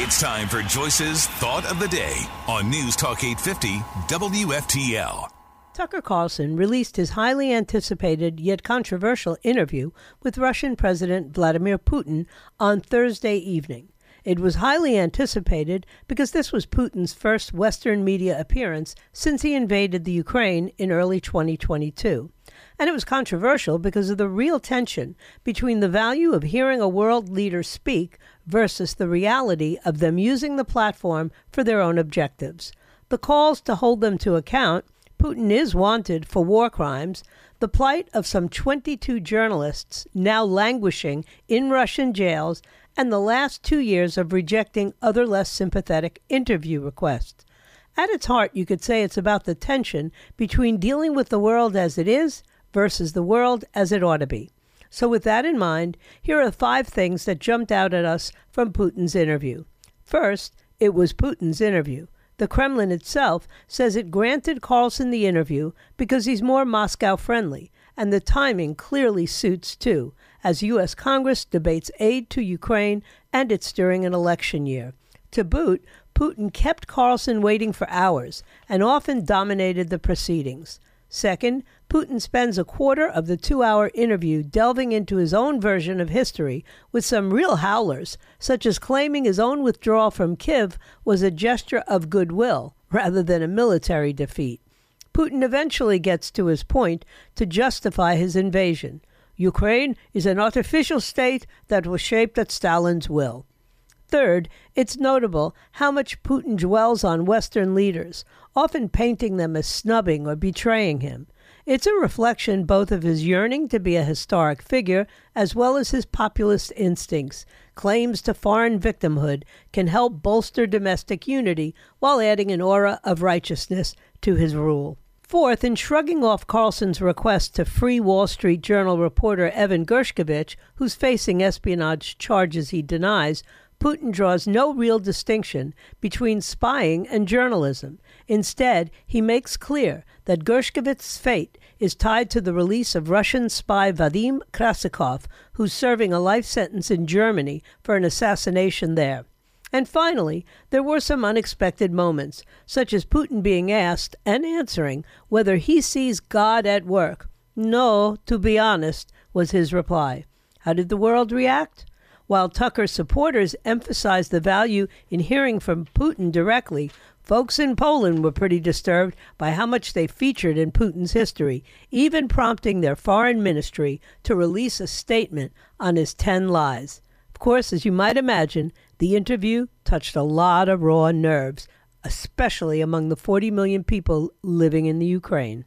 It's time for Joyce's Thought of the Day on News Talk 850 WFTL. Tucker Carlson released his highly anticipated yet controversial interview with Russian President Vladimir Putin on Thursday evening. It was highly anticipated because this was Putin's first Western media appearance since he invaded the Ukraine in early 2022. And it was controversial because of the real tension between the value of hearing a world leader speak versus the reality of them using the platform for their own objectives. The calls to hold them to account Putin is wanted for war crimes, the plight of some 22 journalists now languishing in Russian jails, and the last two years of rejecting other less sympathetic interview requests. At its heart, you could say it's about the tension between dealing with the world as it is versus the world as it ought to be. So, with that in mind, here are five things that jumped out at us from Putin's interview. First, it was Putin's interview. The Kremlin itself says it granted Carlson the interview because he's more Moscow friendly, and the timing clearly suits too, as U.S. Congress debates aid to Ukraine and it's during an election year. To boot, Putin kept Carlson waiting for hours and often dominated the proceedings. Second, Putin spends a quarter of the two hour interview delving into his own version of history with some real howlers, such as claiming his own withdrawal from Kiev was a gesture of goodwill rather than a military defeat. Putin eventually gets to his point to justify his invasion. Ukraine is an artificial state that was shaped at Stalin's will. Third, it's notable how much Putin dwells on Western leaders, often painting them as snubbing or betraying him. It's a reflection both of his yearning to be a historic figure as well as his populist instincts. Claims to foreign victimhood can help bolster domestic unity while adding an aura of righteousness to his rule. Fourth, in shrugging off Carlson's request to free Wall Street Journal reporter Evan Gershkovich, who's facing espionage charges he denies, Putin draws no real distinction between spying and journalism. Instead, he makes clear that Gershkovich's fate is tied to the release of Russian spy Vadim Krasikov, who's serving a life sentence in Germany for an assassination there. And finally, there were some unexpected moments, such as Putin being asked and answering whether he sees God at work. No, to be honest, was his reply. How did the world react? While Tucker's supporters emphasized the value in hearing from Putin directly, Folks in Poland were pretty disturbed by how much they featured in Putin's history, even prompting their foreign ministry to release a statement on his 10 lies. Of course, as you might imagine, the interview touched a lot of raw nerves, especially among the 40 million people living in the Ukraine.